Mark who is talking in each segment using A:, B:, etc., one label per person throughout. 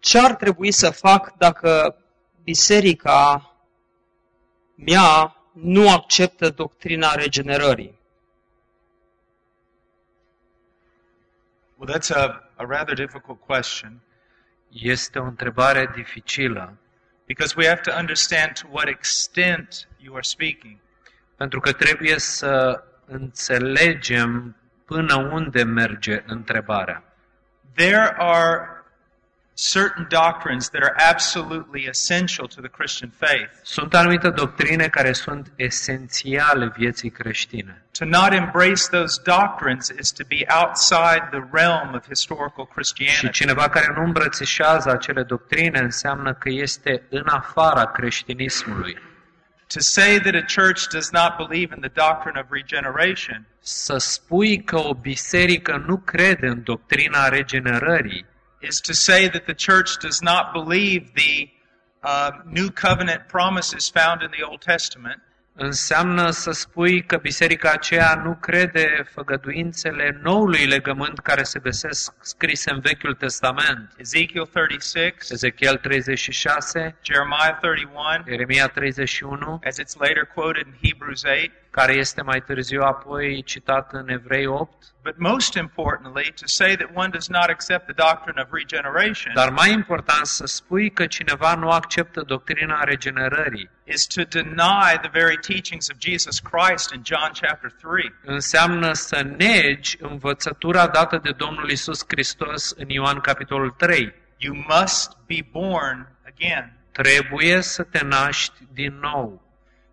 A: ce ar trebui să fac dacă biserica mea nu acceptă doctrina regenerării?
B: Well, that's a, a rather difficult question
C: Este o întrebare dificilă,
B: because we have to understand to what extent you are speaking.
C: pentru că trebuie să înțelegem până unde merge întrebarea.
B: There are certain doctrines that are absolutely essential to the Christian faith.
C: Sunt anumite doctrine care sunt esențiale vieții creștine.
B: To not embrace those doctrines is to be outside the realm of historical
C: Și
B: Christianity.
C: cineva care nu îmbrățișează acele doctrine înseamnă că este în afara creștinismului.
B: To say that a church does not believe in the doctrine of regeneration
C: Să spui că o biserică nu crede în doctrina regenerării
B: is to say that the church does not believe the uh, new covenant promises found in the Old Testament
C: înseamnă să spui că biserica aceea nu crede făgăduințele noului legământ care se găsesc scrise în Vechiul Testament.
B: Ezekiel 36,
C: Ezechiel 36,
B: Jeremiah 31,
C: Ieremia 31,
B: as it's later quoted in Hebrews 8.
C: Care este mai târziu apoi citat în Evrei 8.
B: But most importantly, to say that one does not accept the doctrine of regeneration
C: Dar mai important să spui că cineva nu acceptă doctrina regenerării
B: is to deny the very teachings of Jesus Christ in John chapter 3.
C: înseamnă să negi învățătura dată de Domnul Isus Hristos în Ioan capitolul 3.
B: You must be born again.
C: Trebuie să te naști din nou.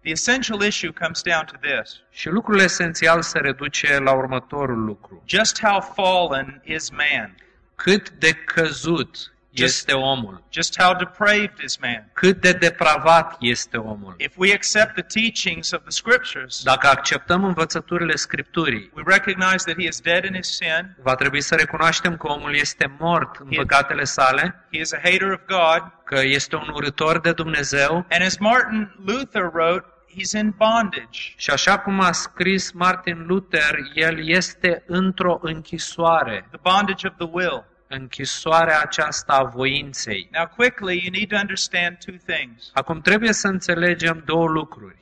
B: The essential issue comes down to this
C: Și lucrul esențial se reduce la următorul lucru.
B: just how fallen is man?
C: Cât de căzut este omul,
B: Just how depraved is man?
C: cât de depravat este omul.
B: If we accept the teachings of the scriptures,
C: Dacă acceptăm învățăturile Scripturii,
B: we recognize that he is dead in his sin,
C: va trebui să recunoaștem că omul este mort în păcatele sale,
B: he is a hater of God,
C: că este un urător de Dumnezeu
B: and as Martin Luther wrote, he's in bondage.
C: și așa cum a scris Martin Luther, el este într-o închisoare,
B: The bondage of the will.
C: închisoarea aceasta a voinței.
B: Now, quickly, you need to understand two things.
C: Acum trebuie să înțelegem două lucruri.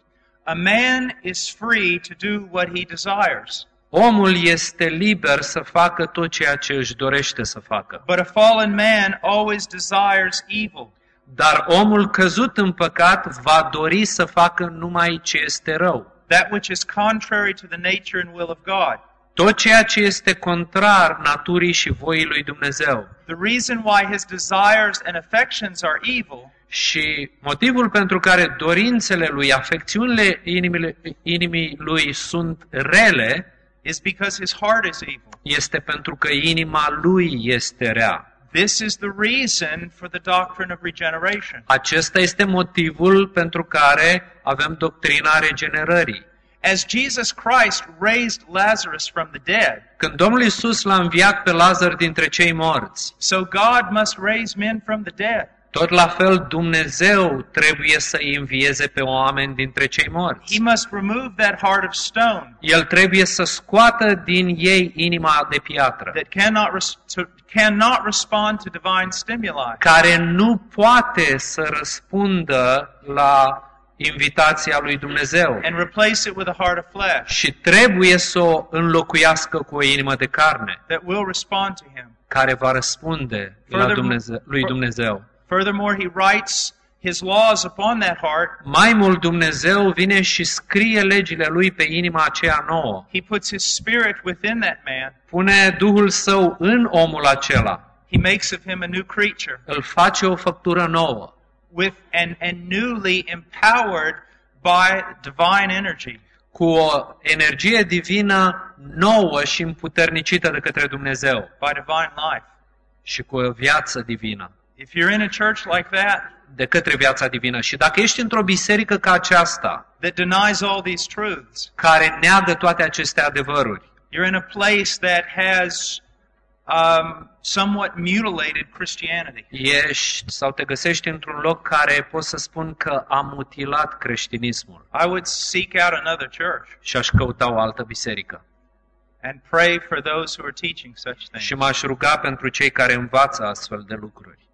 B: A man is free to do what he desires,
C: Omul este liber să facă tot ceea ce își dorește să facă.
B: but a fallen man always desires evil.
C: Dar omul căzut în păcat va dori să facă numai ce este rău.
B: that which is contrary to the nature and will of God.
C: Tot ceea ce este contrar naturii și voii lui Dumnezeu.
B: The reason why his desires and affections are evil
C: Și motivul pentru care dorințele lui, afecțiunile inimile, inimii lui sunt rele,
B: is because his heart is evil.
C: este pentru că inima lui este rea.
B: This is the reason for the doctrine of regeneration.
C: Acesta este motivul pentru care avem doctrina regenerării.
B: As Jesus Christ raised Lazarus from the dead,
C: Când Domnul Isus l-a înviat pe Lazar dintre cei morți,
B: so God must raise men from the dead.
C: Tot la fel Dumnezeu trebuie să îi învieze pe oameni dintre cei
B: He
C: morți.
B: must remove that heart of stone
C: El trebuie să scoată din ei inima de piatră,
B: that cannot, res- to, cannot respond to divine stimuli.
C: care nu poate să răspundă la invitația lui Dumnezeu
B: and replace it with a heart of flesh
C: și trebuie să o înlocuiască cu o inimă de carne,
B: that will respond to him.
C: care va răspunde la Dumnezeu, lui Dumnezeu.
B: Furthermore, he writes his laws upon that heart.
C: Mai mult Dumnezeu vine și scrie legile lui pe inima aceea nouă.
B: He puts his spirit within that man.
C: Pune Duhul Său în omul acela.
B: He makes of him a new creature
C: Îl face o făptură nouă.
B: with and, and newly empowered by divine energy.
C: Cu o energie divină nouă și împuternicită de către Dumnezeu.
B: by divine life.
C: Și cu o viață divină.
B: If you're in a church like that
C: De către viața divină. Și dacă ești într-o biserică ca aceasta,
B: that denies all these truths,
C: care neagă toate aceste adevăruri,
B: you're in a place that has um, somewhat mutilated Christianity.
C: ești sau te găsești într-un loc care pot să spun că a mutilat creștinismul
B: I would seek out another church
C: și aș căuta o altă biserică.
B: and pray for those who are teaching such things.
C: Și m-aș ruga pentru cei care învață astfel de lucruri.